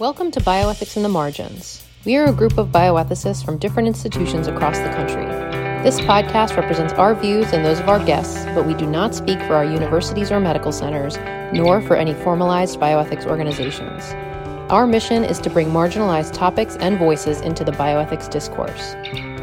Welcome to Bioethics in the Margins. We are a group of bioethicists from different institutions across the country. This podcast represents our views and those of our guests, but we do not speak for our universities or medical centers, nor for any formalized bioethics organizations. Our mission is to bring marginalized topics and voices into the bioethics discourse.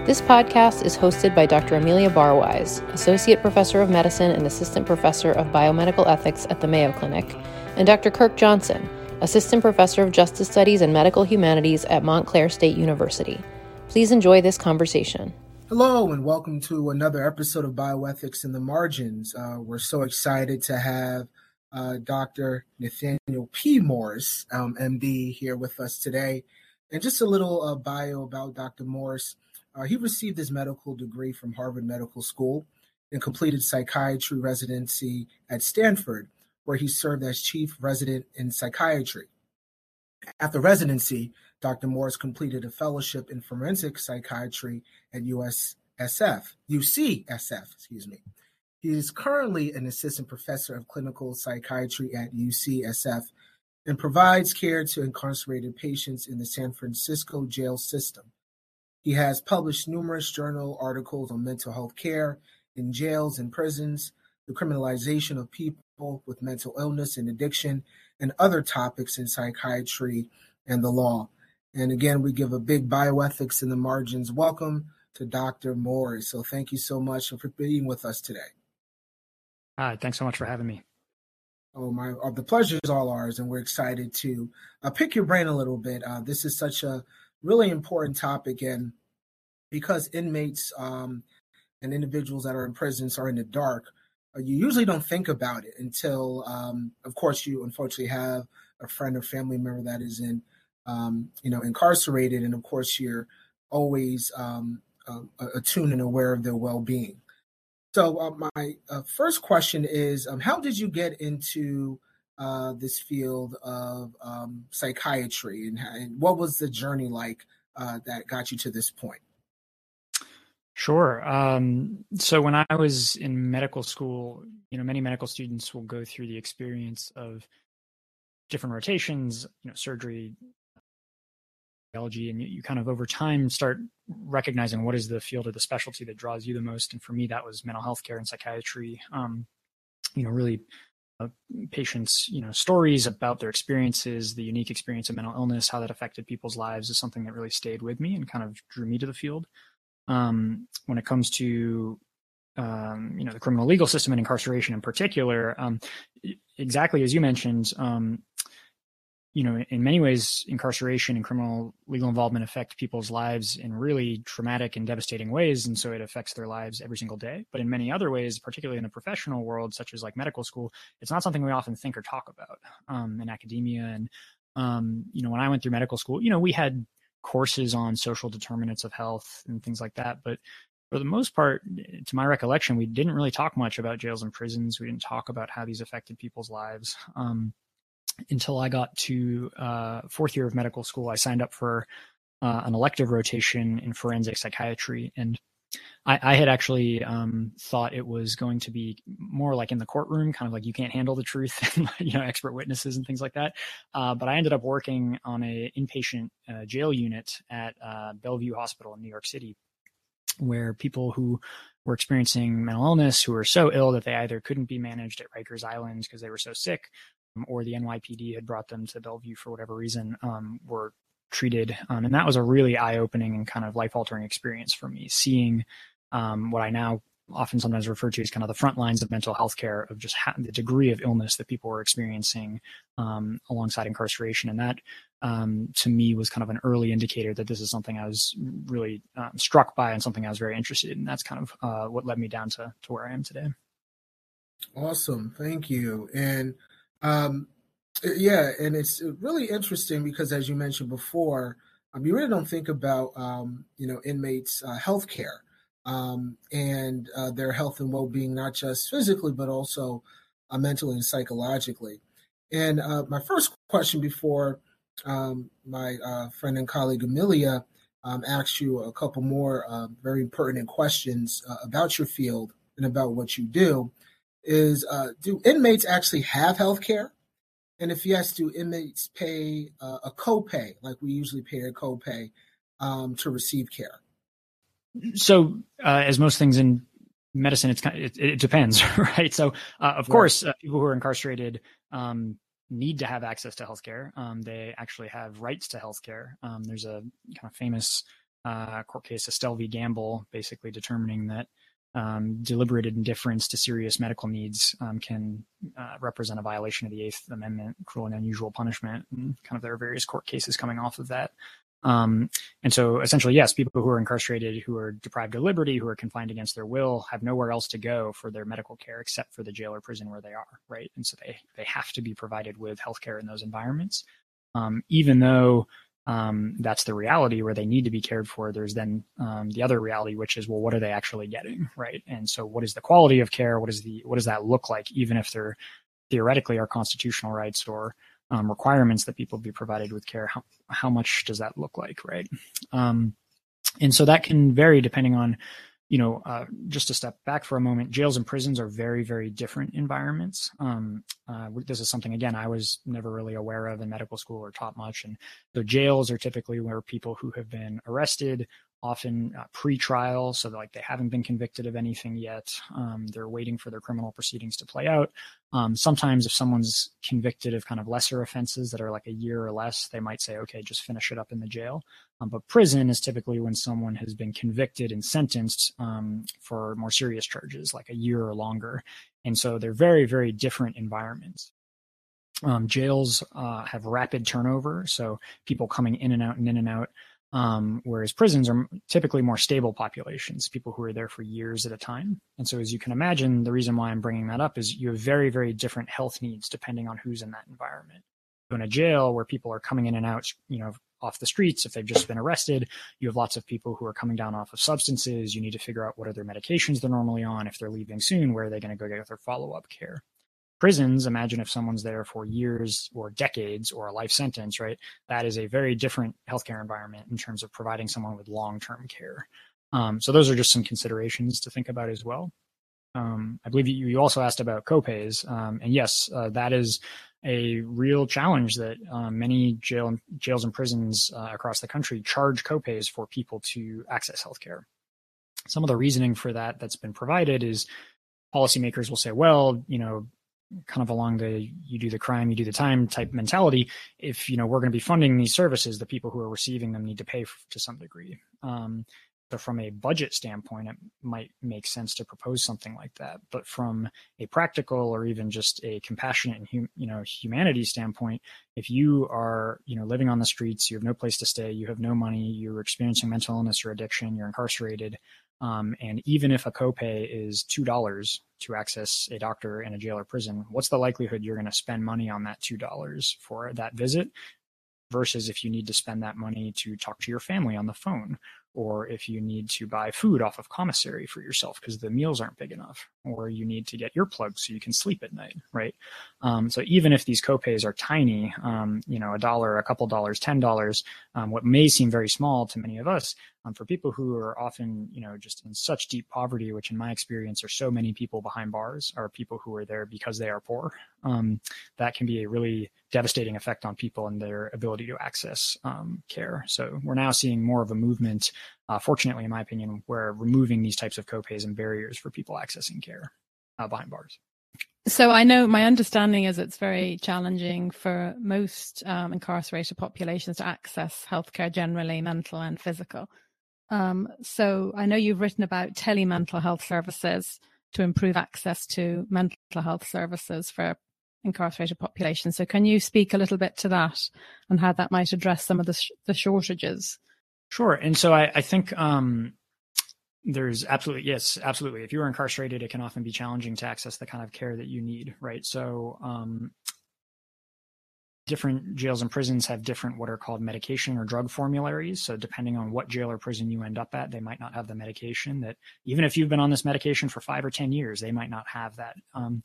This podcast is hosted by Dr. Amelia Barwise, Associate Professor of Medicine and Assistant Professor of Biomedical Ethics at the Mayo Clinic, and Dr. Kirk Johnson, Assistant Professor of Justice Studies and Medical Humanities at Montclair State University. Please enjoy this conversation. Hello, and welcome to another episode of Bioethics in the Margins. Uh, we're so excited to have uh, Dr. Nathaniel P. Morris, um, MD, here with us today. And just a little uh, bio about Dr. Morris. Uh, he received his medical degree from Harvard Medical School and completed psychiatry residency at Stanford, where he served as chief resident in psychiatry. After residency, Dr. Morris completed a fellowship in forensic psychiatry at USSF, UCSF, excuse me. He is currently an assistant professor of clinical psychiatry at UCSF and provides care to incarcerated patients in the San Francisco jail system. He has published numerous journal articles on mental health care in jails and prisons, the criminalization of people with mental illness and addiction, and other topics in psychiatry and the law. And again, we give a big bioethics in the margins welcome to Dr. Morris. So thank you so much for being with us today. Hi, thanks so much for having me. Oh, my, uh, the pleasure is all ours, and we're excited to uh, pick your brain a little bit. Uh, this is such a really important topic, and because inmates um, and individuals that are in prisons are in the dark, you usually don't think about it until, um, of course, you unfortunately have a friend or family member that is in, um, you know, incarcerated, and of course, you're always um, uh, attuned and aware of their well-being. So uh, my uh, first question is, um, how did you get into uh, this field of um, psychiatry, and, and, what was the journey like uh, that got you to this point? Sure. Um, so when I was in medical school, you know, many medical students will go through the experience of different rotations, you know, surgery, biology, and you, you kind of over time start recognizing what is the field or the specialty that draws you the most. And for me, that was mental health care and psychiatry. Um, you know, really uh, patients, you know, stories about their experiences, the unique experience of mental illness, how that affected people's lives is something that really stayed with me and kind of drew me to the field. Um, when it comes to um, you know the criminal legal system and incarceration in particular, um, exactly as you mentioned, um, you know, in many ways, incarceration and criminal legal involvement affect people's lives in really traumatic and devastating ways. And so it affects their lives every single day. But in many other ways, particularly in the professional world, such as like medical school, it's not something we often think or talk about um, in academia. And, um, you know, when I went through medical school, you know, we had courses on social determinants of health and things like that. But for the most part, to my recollection, we didn't really talk much about jails and prisons. We didn't talk about how these affected people's lives. Um, until I got to uh, fourth year of medical school, I signed up for uh, an elective rotation in forensic psychiatry, and I, I had actually um, thought it was going to be more like in the courtroom, kind of like you can't handle the truth, and, you know, expert witnesses and things like that. Uh, but I ended up working on a inpatient uh, jail unit at uh, Bellevue Hospital in New York City, where people who were experiencing mental illness who were so ill that they either couldn't be managed at Rikers Island because they were so sick, or the NYPD had brought them to Bellevue for whatever reason, um, were treated. Um, and that was a really eye opening and kind of life altering experience for me, seeing um, what I now often sometimes refer to as kind of the front lines of mental health care of just ha- the degree of illness that people were experiencing um, alongside incarceration. And that um, to me was kind of an early indicator that this is something I was really um, struck by and something I was very interested in. That's kind of uh, what led me down to, to where I am today. Awesome. Thank you. And um, yeah, and it's really interesting because, as you mentioned before, um, you really don't think about um, you know inmates' uh, health care um, and uh, their health and well-being, not just physically but also uh, mentally and psychologically. And uh, my first question before um, my uh, friend and colleague Amelia um, asks you a couple more uh, very pertinent questions uh, about your field and about what you do is uh, do inmates actually have health care? And if yes, do inmates pay uh, a copay like we usually pay a copay um, to receive care? So, uh, as most things in medicine, it's kind of, it, it depends, right? So, uh, of right. course, uh, people who are incarcerated um, need to have access to healthcare. Um, they actually have rights to healthcare. Um, there's a kind of famous uh, court case, Estelle v. Gamble, basically determining that um, deliberate indifference to serious medical needs um, can uh, represent a violation of the Eighth Amendment, cruel and unusual punishment, and kind of there are various court cases coming off of that. Um, and so essentially, yes, people who are incarcerated, who are deprived of liberty, who are confined against their will, have nowhere else to go for their medical care except for the jail or prison where they are, right? And so they, they have to be provided with healthcare in those environments. Um, even though um, that's the reality where they need to be cared for. There's then um, the other reality, which is, well, what are they actually getting, right? And so, what is the quality of care? What is the what does that look like? Even if there theoretically are constitutional rights or um, requirements that people be provided with care, how how much does that look like, right? Um, and so that can vary depending on you know, uh, just to step back for a moment, jails and prisons are very, very different environments. Um, uh, this is something, again, I was never really aware of in medical school or taught much. And the jails are typically where people who have been arrested often uh, pre-trial, so like they haven't been convicted of anything yet. Um, they're waiting for their criminal proceedings to play out. Um, sometimes, if someone's convicted of kind of lesser offenses that are like a year or less, they might say, "Okay, just finish it up in the jail." Um, but prison is typically when someone has been convicted and sentenced um, for more serious charges, like a year or longer, and so they're very, very different environments. Um, jails uh, have rapid turnover, so people coming in and out and in and out. Um, whereas prisons are typically more stable populations, people who are there for years at a time. And so, as you can imagine, the reason why I'm bringing that up is you have very, very different health needs depending on who's in that environment. So in a jail where people are coming in and out, you know, off the streets, if they've just been arrested, you have lots of people who are coming down off of substances. You need to figure out what are their medications they're normally on. If they're leaving soon, where are they going to go get their follow up care? Prisons, imagine if someone's there for years or decades or a life sentence, right? That is a very different healthcare environment in terms of providing someone with long term care. Um, so those are just some considerations to think about as well. Um, I believe you, you, also asked about copays, um, and yes, uh, that is a real challenge that um, many jail jails and prisons uh, across the country charge copays for people to access healthcare. Some of the reasoning for that that's been provided is policymakers will say, well, you know, kind of along the you do the crime you do the time type mentality if you know we're going to be funding these services the people who are receiving them need to pay to some degree. Um, so from a budget standpoint it might make sense to propose something like that. But from a practical or even just a compassionate and hum, you know humanity standpoint if you are you know living on the streets you have no place to stay you have no money you're experiencing mental illness or addiction you're incarcerated um, and even if a copay is two dollars to access a doctor in a jail or prison, what's the likelihood you're going to spend money on that two dollars for that visit? Versus if you need to spend that money to talk to your family on the phone or if you need to buy food off of commissary for yourself because the meals aren't big enough, or you need to get earplugs so you can sleep at night, right? Um, so even if these copays are tiny, um, you know, a dollar, a couple dollars, ten dollars, um, what may seem very small to many of us, um, for people who are often, you know, just in such deep poverty, which in my experience are so many people behind bars, are people who are there because they are poor. Um, that can be a really devastating effect on people and their ability to access um, care. So we're now seeing more of a movement uh, fortunately, in my opinion, we're removing these types of copays and barriers for people accessing care uh, behind bars. So I know my understanding is it's very challenging for most um, incarcerated populations to access healthcare generally, mental and physical. Um, so I know you've written about telemental health services to improve access to mental health services for incarcerated populations. So can you speak a little bit to that and how that might address some of the, sh- the shortages? Sure. And so I, I think um, there's absolutely, yes, absolutely. If you are incarcerated, it can often be challenging to access the kind of care that you need, right? So um, different jails and prisons have different what are called medication or drug formularies. So depending on what jail or prison you end up at, they might not have the medication that even if you've been on this medication for five or 10 years, they might not have that. Um,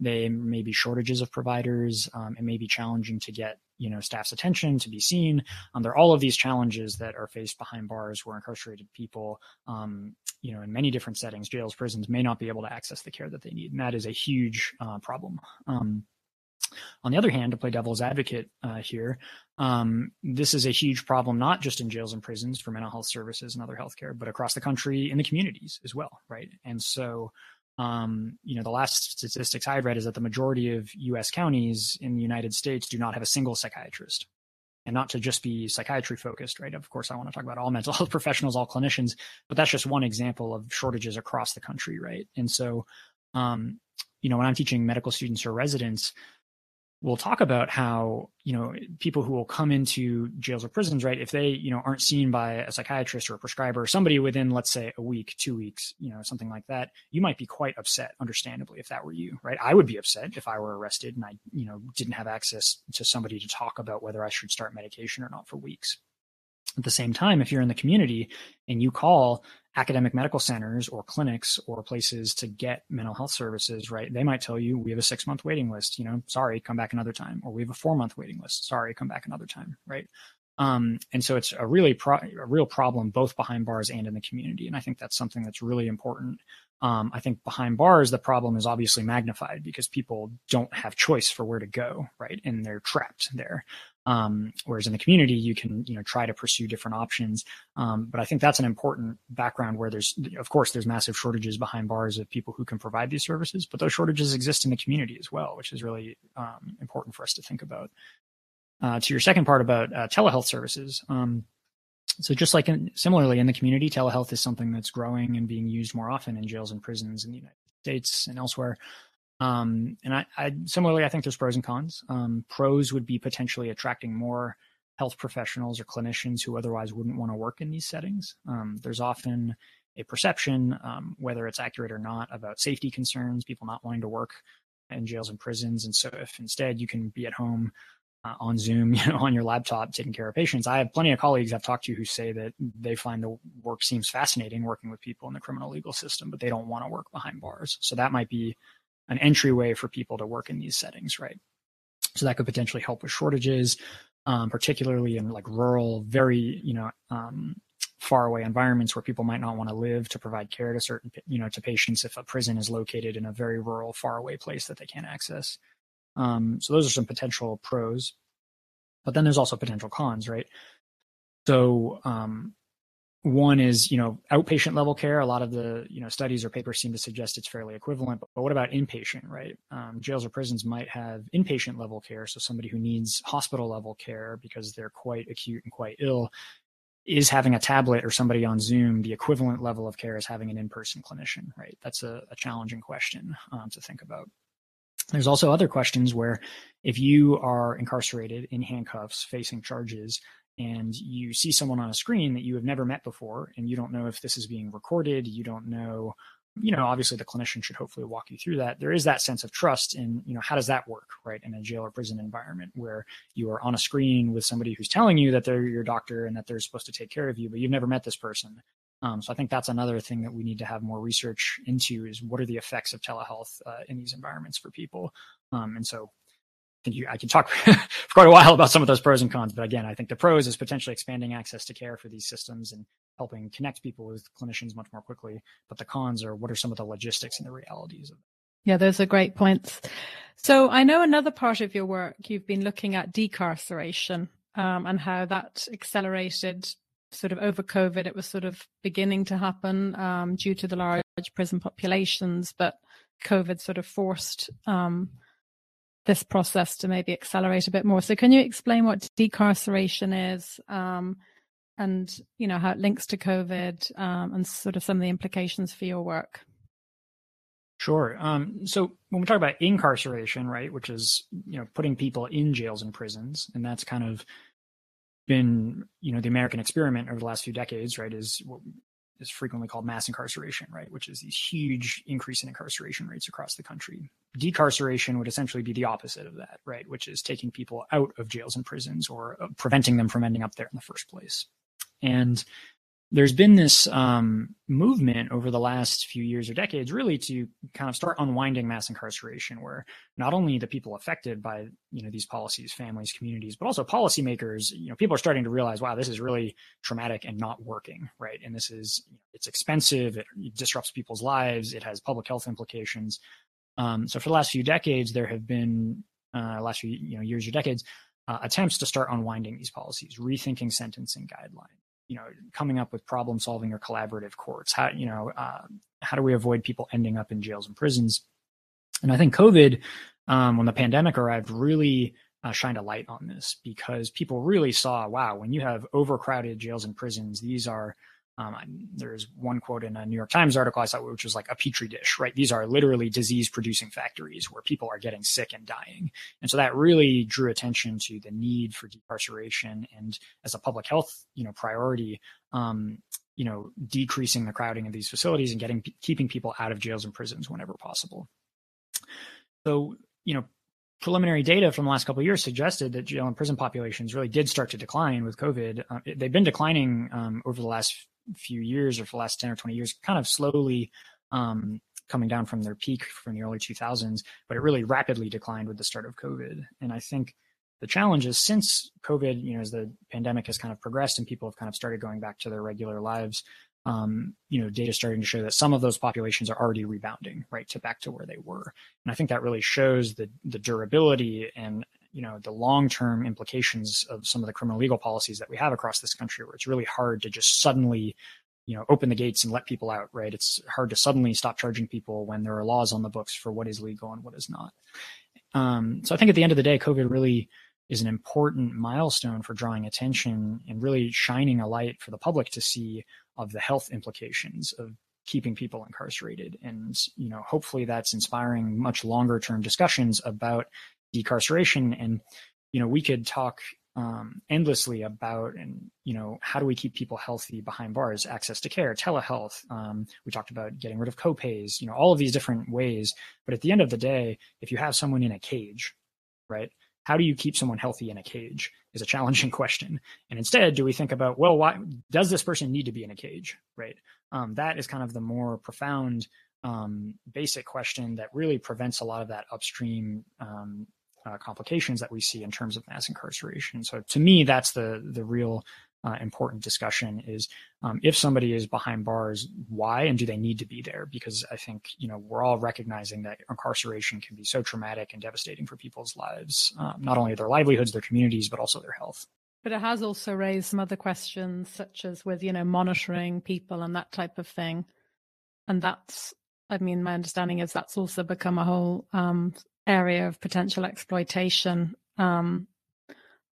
they may be shortages of providers. Um, it may be challenging to get you know staff's attention to be seen. Um, all of these challenges that are faced behind bars where incarcerated people, um, you know, in many different settings, jails, prisons, may not be able to access the care that they need, and that is a huge uh, problem. On the other hand, to play devil's advocate uh, here, um, this is a huge problem, not just in jails and prisons for mental health services and other healthcare, but across the country in the communities as well, right? And so, um, you know, the last statistics I read is that the majority of U.S. counties in the United States do not have a single psychiatrist, and not to just be psychiatry focused, right? Of course, I want to talk about all mental health professionals, all clinicians, but that's just one example of shortages across the country, right? And so, um, you know, when I'm teaching medical students or residents, we'll talk about how you know people who will come into jails or prisons right if they you know aren't seen by a psychiatrist or a prescriber or somebody within let's say a week two weeks you know something like that you might be quite upset understandably if that were you right? I would be upset if i were arrested and i you know didn't have access to somebody to talk about whether i should start medication or not for weeks. At the same time, if you're in the community and you call academic medical centers or clinics or places to get mental health services, right? They might tell you we have a six month waiting list, you know, sorry, come back another time. Or we have a four month waiting list. Sorry, come back another time, right? Um, and so it's a really pro- a real problem both behind bars and in the community. And I think that's something that's really important. Um, I think behind bars, the problem is obviously magnified because people don't have choice for where to go, right? And they're trapped there. Um, whereas in the community, you can you know try to pursue different options. Um, but I think that's an important background where there's, of course, there's massive shortages behind bars of people who can provide these services, but those shortages exist in the community as well, which is really um, important for us to think about. Uh, to your second part about uh, telehealth services. Um, so just like in, similarly in the community, telehealth is something that's growing and being used more often in jails and prisons in the United States and elsewhere. Um, and I, I, similarly, I think there's pros and cons. Um, pros would be potentially attracting more health professionals or clinicians who otherwise wouldn't want to work in these settings. Um, there's often a perception, um, whether it's accurate or not, about safety concerns, people not wanting to work in jails and prisons. And so, if instead you can be at home uh, on Zoom, you know, on your laptop, taking care of patients, I have plenty of colleagues I've talked to who say that they find the work seems fascinating working with people in the criminal legal system, but they don't want to work behind bars. So that might be an entryway for people to work in these settings, right? So that could potentially help with shortages, um, particularly in like rural, very you know um, far away environments where people might not want to live to provide care to certain you know to patients if a prison is located in a very rural, far away place that they can't access. Um, so those are some potential pros, but then there's also potential cons, right? So um, one is you know outpatient level care. A lot of the you know studies or papers seem to suggest it's fairly equivalent but, but what about inpatient right? Um, jails or prisons might have inpatient level care so somebody who needs hospital level care because they're quite acute and quite ill is having a tablet or somebody on zoom the equivalent level of care as having an in-person clinician right? That's a, a challenging question um, to think about. There's also other questions where if you are incarcerated in handcuffs facing charges and you see someone on a screen that you have never met before and you don't know if this is being recorded you don't know you know obviously the clinician should hopefully walk you through that. There is that sense of trust in you know how does that work right in a jail or prison environment where you are on a screen with somebody who's telling you that they're your doctor and that they're supposed to take care of you but you've never met this person. Um, so i think that's another thing that we need to have more research into is what are the effects of telehealth uh, in these environments for people. Um, and so think you, I can talk for quite a while about some of those pros and cons, but again, I think the pros is potentially expanding access to care for these systems and helping connect people with clinicians much more quickly. But the cons are what are some of the logistics and the realities of it. Yeah, those are great points. So I know another part of your work, you've been looking at decarceration um, and how that accelerated sort of over COVID. It was sort of beginning to happen um, due to the large prison populations, but COVID sort of forced um, this process to maybe accelerate a bit more. So, can you explain what decarceration is, um, and you know how it links to COVID, um, and sort of some of the implications for your work? Sure. Um, so when we talk about incarceration, right, which is you know putting people in jails and prisons, and that's kind of been you know the American experiment over the last few decades, right, is is frequently called mass incarceration, right, which is these huge increase in incarceration rates across the country. Decarceration would essentially be the opposite of that, right, which is taking people out of jails and prisons or uh, preventing them from ending up there in the first place. And there's been this um, movement over the last few years or decades really to kind of start unwinding mass incarceration where not only the people affected by you know these policies families communities but also policymakers you know people are starting to realize wow this is really traumatic and not working right? And this is it's expensive it, disrupts people's lives it has public health implications. Um, so for the last few decades there have been uh, last few you know years or decades, uh, attempts to start unwinding these policies, rethinking sentencing guidelines, you know, coming up with problem solving or collaborative courts. How you know uh, how do we avoid people ending up in jails and prisons? And I think COVID, um, when the pandemic arrived, really uh, shined a light on this because people really saw, wow, when you have overcrowded jails and prisons, these are um, there's one quote in a New York Times article I saw, which was like a petri dish, right? These are literally disease producing factories where people are getting sick and dying. And so that really drew attention to the need for decarceration and as a public health, you know, priority, um, you know, decreasing the crowding of these facilities and getting, keeping people out of jails and prisons whenever possible. So, you know, preliminary data from the last couple of years suggested that jail and prison populations really did start to decline with COVID. Uh, they've been declining um, over the last few years or for the last 10 or 20 years, kind of slowly um, coming down from their peak from the early 2000s, but it really rapidly declined with the start of COVID. And I think the challenge is since COVID, you know, as the pandemic has kind of progressed and people have kind of started going back to their regular lives, um, you know, data starting to show that some of those populations are already rebounding right to back to where they were. And I think that really shows the the durability and you know the long-term implications of some of the criminal legal policies that we have across this country where it's really hard to just suddenly you know open the gates and let people out right? It's hard to suddenly stop charging people when there are laws on the books for what is legal and what is not. Um, so i think at the end of the day covid really is an important milestone for drawing attention and really shining a light for the public to see of the health implications of keeping people incarcerated. And you know hopefully that's inspiring much longer term discussions about decarceration and you know we could talk um, endlessly about and you know how do we keep people healthy behind bars? Access to care telehealth um, we talked about getting rid of copays you know all of these different ways. But at the end of the day if you have someone in a cage right how do you keep someone healthy in a cage is a challenging question. And instead do we think about well why does this person need to be in a cage right? Um, that is kind of the more profound um, basic question that really prevents a lot of that upstream um, uh, complications that we see in terms of mass incarceration. So to me, that's the the real uh, important discussion is um, if somebody is behind bars, why and do they need to be there? Because I think you know we're all recognizing that incarceration can be so traumatic and devastating for people's lives, um, not only their livelihoods, their communities, but also their health. But it has also raised some other questions, such as with you know monitoring people and that type of thing, and that's I mean, my understanding is that's also become a whole um, area of potential exploitation um,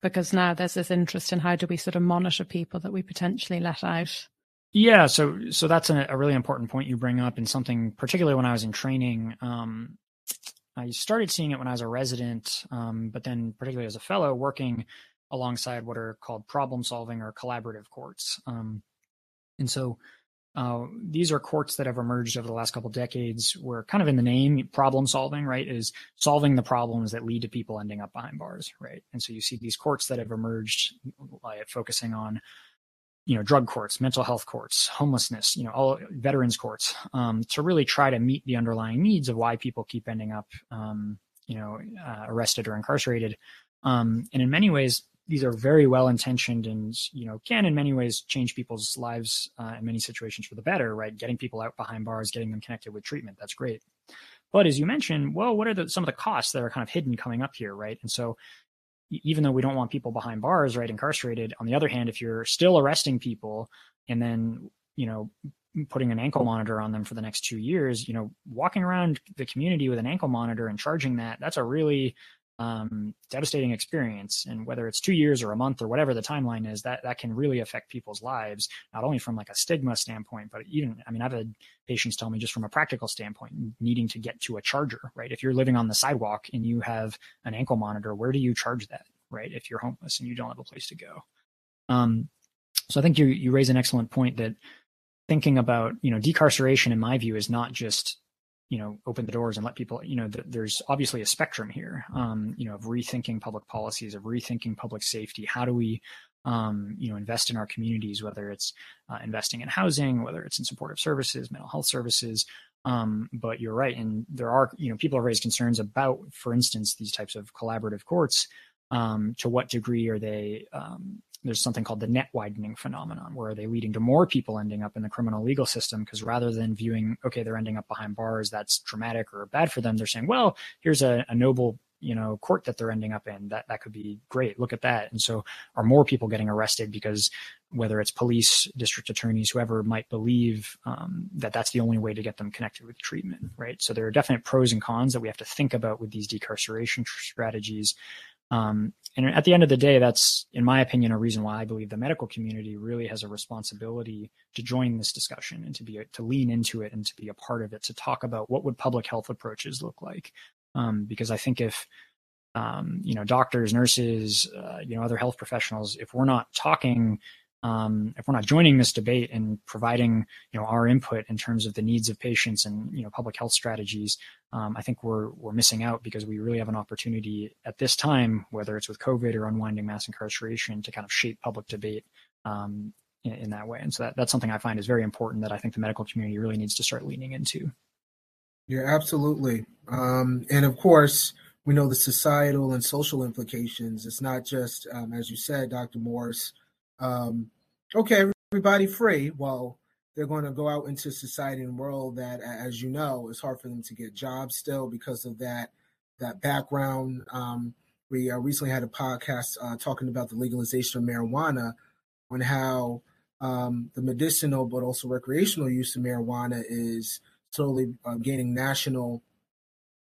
because now there's this interest in how do we sort of monitor people that we potentially let out. Yeah, so so that's a, a really important point you bring up, and something particularly when I was in training. Um, I started seeing it when I was a resident, um, but then particularly as a fellow, working alongside what are called problem solving or collaborative courts. Um, and so uh, these are courts that have emerged over the last couple decades where kind of in the name problem solving right is solving the problems that lead to people ending up behind bars right? And so you see these courts that have emerged like focusing on you know drug courts mental health courts homelessness you know all veterans courts um, to really try to meet the underlying needs of why people keep ending up um, you know uh, arrested or incarcerated. Um, and in many ways these are very well intentioned and you know can in many ways change people's lives uh, in many situations for the better right? Getting people out behind bars getting them connected with treatment that's great. But as you mentioned well what are the, some of the costs that are kind of hidden coming up here right? And so even though we don't want people behind bars right incarcerated on the other hand if you're still arresting people and then you know putting an ankle monitor on them for the next two years you know walking around the community with an ankle monitor and charging that that's a really um, devastating experience. And whether it's two years or a month or whatever the timeline is, that that can really affect people's lives, not only from like a stigma standpoint, but even I mean, I've had patients tell me just from a practical standpoint, needing to get to a charger, right? If you're living on the sidewalk and you have an ankle monitor, where do you charge that, right? If you're homeless and you don't have a place to go. Um, so I think you you raise an excellent point that thinking about you know decarceration in my view is not just you know open the doors and let people you know th- there's obviously a spectrum here um, you know of rethinking public policies of rethinking public safety. How do we um, you know invest in our communities whether it's uh, investing in housing whether it's in supportive services mental health services? Um, but you're right and there are you know people have raised concerns about for instance these types of collaborative courts um, to what degree are they um, there's something called the net widening phenomenon where are they leading to more people ending up in the criminal legal system? Because rather than viewing okay they're ending up behind bars that's traumatic or bad for them they're saying well here's a, a noble you know court that they're ending up in. That that could be great. Look at that. And so are more people getting arrested because whether it's police district attorneys whoever might believe um, that that's the only way to get them connected with treatment right? So there are definite pros and cons that we have to think about with these decarceration strategies um, and at the end of the day, that's, in my opinion, a reason why I believe the medical community really has a responsibility to join this discussion and to be to lean into it and to be a part of it to talk about what would public health approaches look like. Um, because I think if um, you know doctors, nurses, uh, you know other health professionals, if we're not talking um, if we're not joining this debate and providing you know our input in terms of the needs of patients and you know public health strategies, um, I think we're we're missing out because we really have an opportunity at this time, whether it's with COVID or unwinding mass incarceration, to kind of shape public debate um, in, in, that way. And so that, that's something I find is very important that I think the medical community really needs to start leaning into. Yeah, absolutely. Um, and of course, we know the societal and social implications. It's not just, um, as you said, Dr. Morris um, okay, everybody free. Well, they're going to go out into society and world that, as you know, it's hard for them to get jobs still because of that that background. Um, we uh, recently had a podcast uh, talking about the legalization of marijuana on how um, the medicinal but also recreational use of marijuana is slowly uh, gaining national,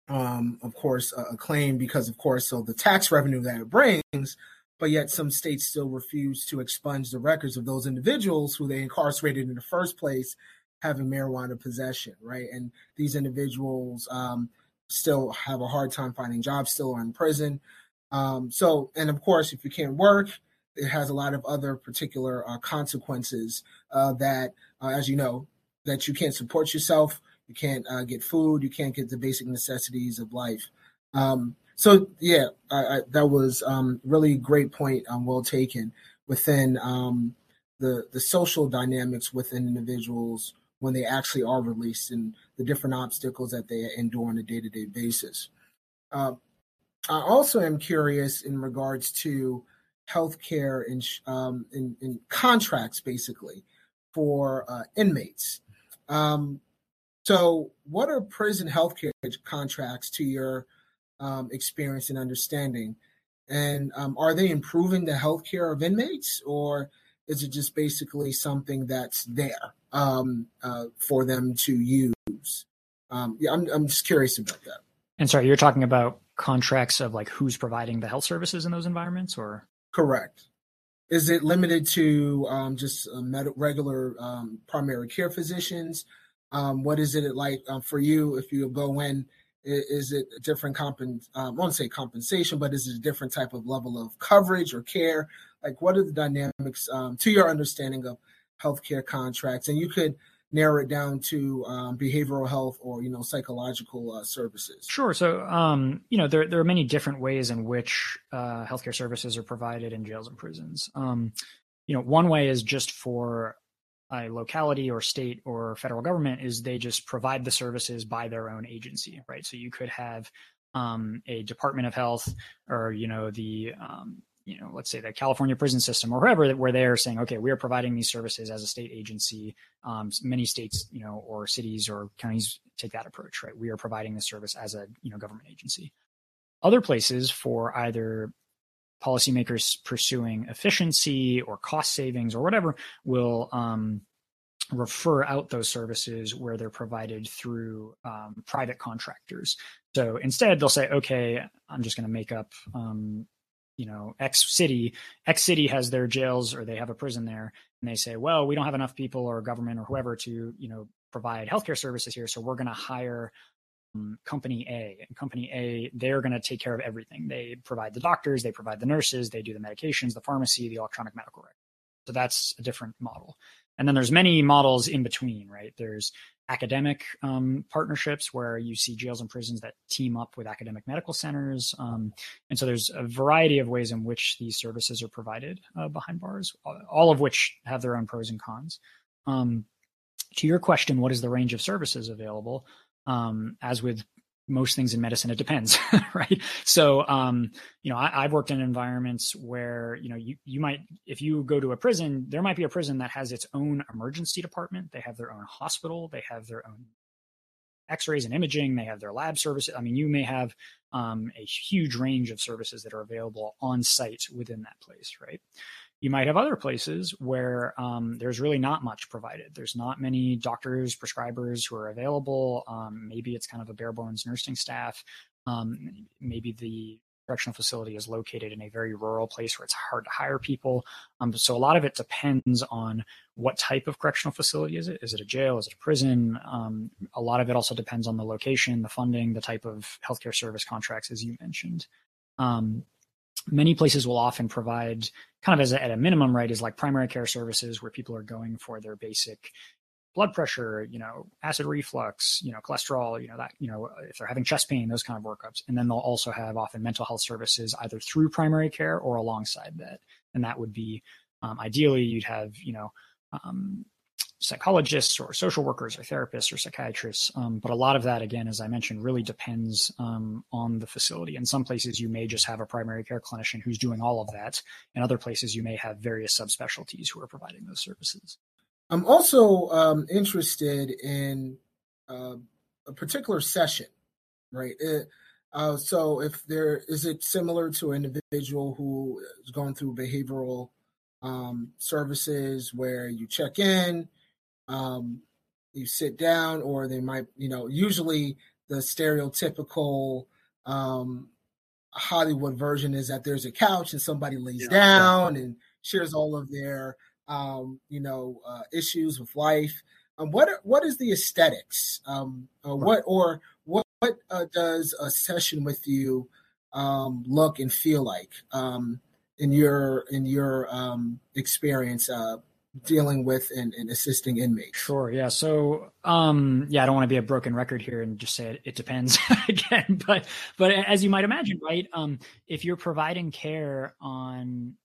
um, of course, acclaim because, of course, so the tax revenue that it brings but yet some states still refuse to expunge the records of those individuals who they incarcerated in the first place having marijuana possession, right? And these individuals um, still have a hard time finding jobs, still are in prison. Um, so, and of course, if you can't work, it has a lot of other particular uh, consequences uh, that, uh, as you know, that you can't support yourself, you can't uh, get food, you can't get the basic necessities of life. Um, so yeah, I, I, that was um, really great point, um, well taken. Within um, the the social dynamics within individuals when they actually are released and the different obstacles that they endure on a day to day basis. Uh, I also am curious in regards to healthcare and um, in, in contracts, basically for uh, inmates. Um, so, what are prison healthcare contracts to your um, experience and understanding. And um, are they improving the healthcare of inmates, or is it just basically something that's there um, uh, for them to use? Um, yeah, I'm, I'm just curious about that. And sorry, you're talking about contracts of like who's providing the health services in those environments, or correct? Is it limited to um, just uh, med- regular um, primary care physicians? Um, what is it like uh, for you if you go in is it a different compen? Uh, I won't say compensation, but is it a different type of level of coverage or care? Like, what are the dynamics um, to your understanding of healthcare contracts? And you could narrow it down to um, behavioral health or you know psychological uh, services. Sure. So um, you know there there are many different ways in which uh, healthcare services are provided in jails and prisons. Um, you know, one way is just for a locality or state or federal government is they just provide the services by their own agency, right? So you could have um, a Department of Health or you know the um, you know let's say the California prison system or whoever where they're saying okay we are providing these services as a state agency. Um, many states you know or cities or counties take that approach, right? We are providing the service as a you know government agency. Other places for either policymakers pursuing efficiency or cost savings or whatever will um, refer out those services where they're provided through um, private contractors. So instead, they'll say, okay, I'm just going to make up, um, you know, X city. X city has their jails or they have a prison there, and they say, well, we don't have enough people or government or whoever to, you know, provide healthcare services here, so we're going to hire company A. And company A, they're going to take care of everything. They provide the doctors, they provide the nurses, they do the medications, the pharmacy, the electronic medical record. So that's a different model. And then there's many models in between, right? There's academic um, partnerships where you see jails and prisons that team up with academic medical centers. Um, and so there's a variety of ways in which these services are provided uh, behind bars, all of which have their own pros and cons. Um, to your question, what is the range of services available? Um, as with most things in medicine, it depends, right? So, um, you know, I, have worked in environments where, you know, you, you might, if you go to a prison, there might be a prison that has its own emergency department. They have their own hospital. They have their own x-rays and imaging they have their lab services i mean you may have um, a huge range of services that are available on site within that place right you might have other places where um, there's really not much provided. There's not many doctors, prescribers who are available. Um, maybe it's kind of a bare bones nursing staff. Um, maybe the correctional facility is located in a very rural place where it's hard to hire people. Um, so a lot of it depends on what type of correctional facility is it? Is it a jail? Is it a prison? Um, a lot of it also depends on the location, the funding, the type of healthcare service contracts, as you mentioned. Many places will often provide kind of as a, at a minimum right is like primary care services where people are going for their basic blood pressure you know acid reflux you know cholesterol you know that you know if they're having chest pain those kind of workups. And then they'll also have often mental health services either through primary care or alongside that. And that would be um, ideally you'd have you know um, psychologists or social workers or therapists or psychiatrists. Um, but a lot of that, again, as I mentioned, really depends um, on the facility. In some places, you may just have a primary care clinician who's doing all of that. In other places, you may have various subspecialties who are providing those services. I'm also um, interested in uh, a particular session, right? It, uh, so if there is it similar to an individual who is going through behavioral um, services where you check in, um, you sit down, or they might, you know, usually the stereotypical um, Hollywood version is that there's a couch and somebody lays yeah, down yeah. and shares all of their, um, you know, uh, issues with life. Um, what what is the aesthetics? Um, uh, what or what what uh, does a session with you um, look and feel like um, in your in your um, experience? Uh, dealing with and, and, assisting inmates? Sure. Yeah. So, um, yeah, I don't want to be a broken record here and just say it, it depends again, but, but as you might imagine, right. Um, if you're providing care on,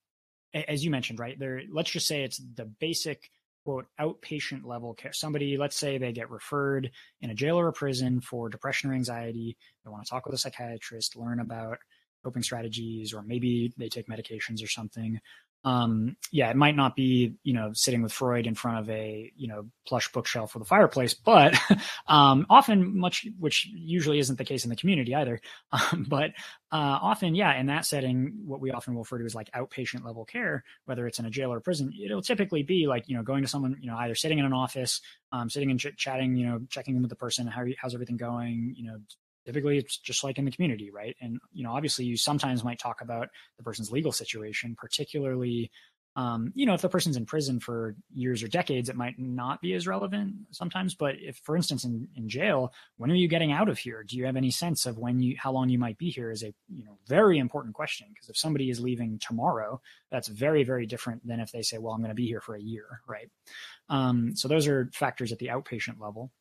as you mentioned, right there, let's just say it's the basic quote outpatient level care. Somebody, let's say they get referred in a jail or a prison for depression or anxiety. They want to talk with a psychiatrist, learn about coping strategies, or maybe they take medications or something um, yeah, it might not be, you know, sitting with Freud in front of a, you know, plush bookshelf with a fireplace, but um, often much, which usually isn't the case in the community either. Um, but uh, often, yeah, in that setting, what we often refer to as like outpatient level care, whether it's in a jail or a prison, it'll typically be like, you know, going to someone, you know, either sitting in an office, um, sitting and ch- chatting, you know, checking in with the person, how how's everything going, you know, typically it's just like in the community right? And you know obviously you sometimes might talk about the person's legal situation particularly um, you know if the person's in prison for years or decades it might not be as relevant sometimes. But if for instance in, in jail when are you getting out of here? Do you have any sense of when you how long you might be here is a you know very important question. Because if somebody is leaving tomorrow that's very very different than if they say well i'm going to be here for a year right? Um, so those are factors at the outpatient level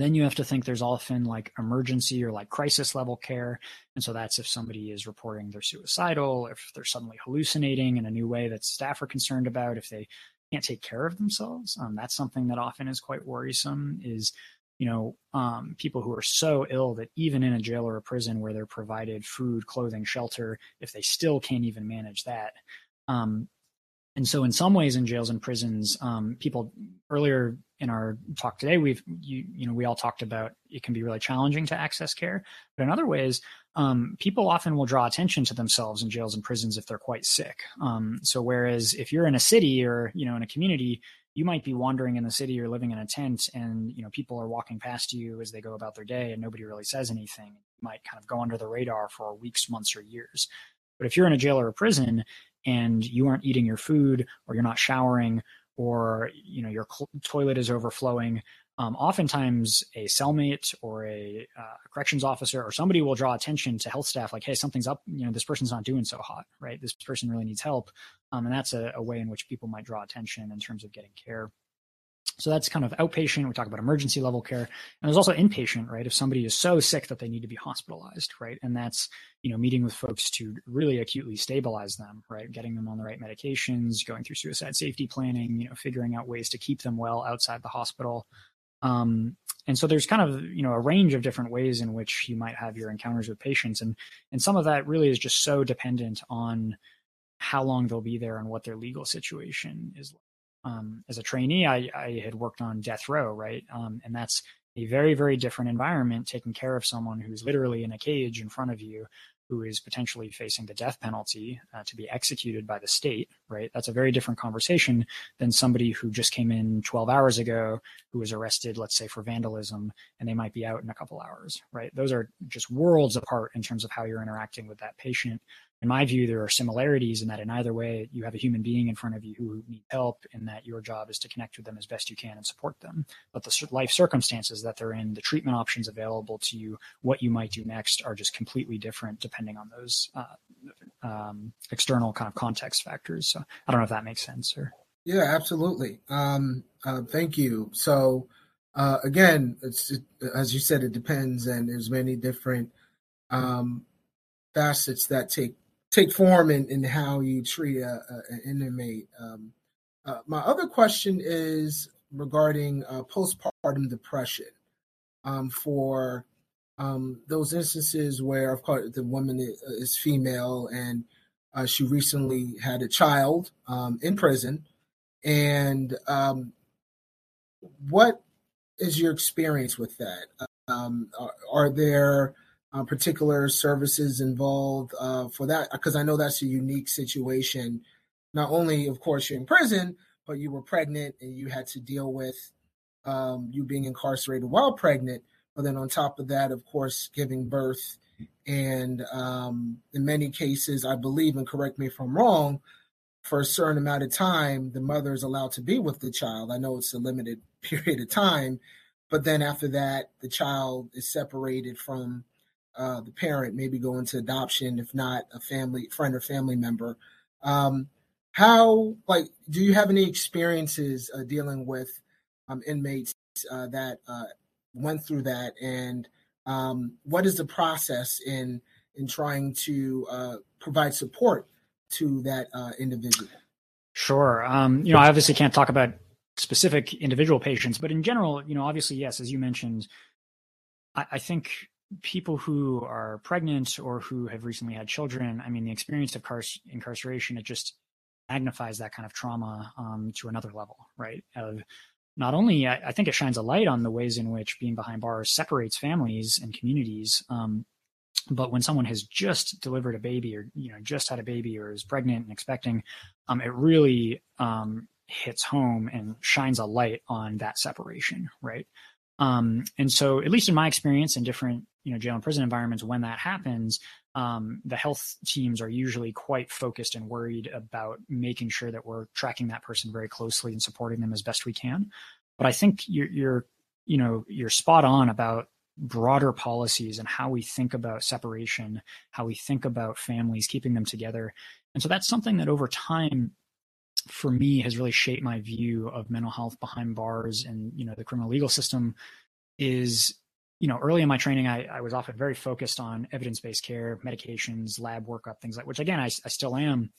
then you have to think there's often like emergency or like crisis level care. And so that's if somebody is reporting they're suicidal, if they're suddenly hallucinating in a new way that staff are concerned about, if they can't take care of themselves. Um, that's something that often is quite worrisome is, you know, um, people who are so ill that even in a jail or a prison where they're provided food, clothing, shelter, if they still can't even manage that, um, and so, in some ways, in jails and prisons, um, people earlier in our talk today, we've you, you know we all talked about it can be really challenging to access care, but in other ways, um, people often will draw attention to themselves in jails and prisons if they're quite sick. Um, so, whereas if you're in a city or you know in a community, you might be wandering in the city or living in a tent, and you know people are walking past you as they go about their day, and nobody really says anything. You might kind of go under the radar for weeks, months, or years. But if you're in a jail or a prison and you aren't eating your food or you're not showering or you know your toilet is overflowing um, oftentimes a cellmate or a, uh, corrections officer or somebody will draw attention to health staff like hey something's up you know this person's not doing so hot right? This person really needs help um, and that's a, a way in which people might draw attention in terms of getting care so that's kind of outpatient. We talk about emergency level care. And there's also inpatient, right? If somebody is so sick that they need to be hospitalized, right? And that's, you know, meeting with folks to really acutely stabilize them, right? Getting them on the right medications, going through suicide safety planning, you know, figuring out ways to keep them well outside the hospital. Um, and so there's kind of, you know, a range of different ways in which you might have your encounters with patients. And, and some of that really is just so dependent on how long they'll be there and what their legal situation is like um, as a trainee, I, I, had worked on death row, right? Um, and that's a very, very different environment taking care of someone who's literally in a cage in front of you who is potentially facing the death penalty uh, to be executed by the state, right? That's a very different conversation than somebody who just came in 12 hours ago, who was arrested, let's say, for vandalism, and they might be out in a couple hours, right? Those are just worlds apart in terms of how you're interacting with that patient in my view, there are similarities in that in either way, you have a human being in front of you who need help, and that your job is to connect with them as best you can and support them. But the life circumstances that they're in, the treatment options available to you, what you might do next are just completely different depending on those uh, um, external kind of context factors. So I don't know if that makes sense or. Yeah, absolutely. Um, uh, thank you. So, uh, again, it's, as you said, it depends, and there's many different um, facets that take take form in, in how you treat a, a, an inmate. Um, uh, my other question is regarding uh, postpartum depression um, for um, those instances where, of course, the woman is female and uh, she recently had a child um, in prison. And um, what is your experience with that? Um, are, are there uh, particular services involved uh, for that? Because I know that's a unique situation. Not only, of course, you're in prison, but you were pregnant and you had to deal with um, you being incarcerated while pregnant. But then on top of that, of course, giving birth. And um, in many cases, I believe, and correct me if I'm wrong, for a certain amount of time, the mother is allowed to be with the child. I know it's a limited period of time, but then after that, the child is separated from uh, the parent, maybe go into adoption, if not a family friend or family member. Um, how like do you have any experiences uh, dealing with um, inmates uh, that uh, went through that, and um, what is the process in in trying to uh, provide support to that uh, individual? Sure. Um, you know, I obviously can't talk about specific individual patients, but in general, you know, obviously, yes, as you mentioned, I, I think people who are pregnant or who have recently had children, I mean, the experience of car- incarceration, it just magnifies that kind of trauma um, to another level, right? Of not only, I, I, think it shines a light on the ways in which being behind bars separates families and communities. Um, but when someone has just delivered a baby or, you know, just had a baby or is pregnant and expecting, um, it really um, hits home and shines a light on that separation, right? Um, and so, at least in my experience in different, you know, jail and prison environments, when that happens, um, the health teams are usually quite focused and worried about making sure that we're tracking that person very closely and supporting them as best we can. But I think you're, you're you know, you're spot on about broader policies and how we think about separation, how we think about families, keeping them together. And so that's something that over time for me has really shaped my view of mental health behind bars and you know the criminal legal system is you know early in my training i, I was often very focused on evidence-based care medications lab workup things like which again I, I still am.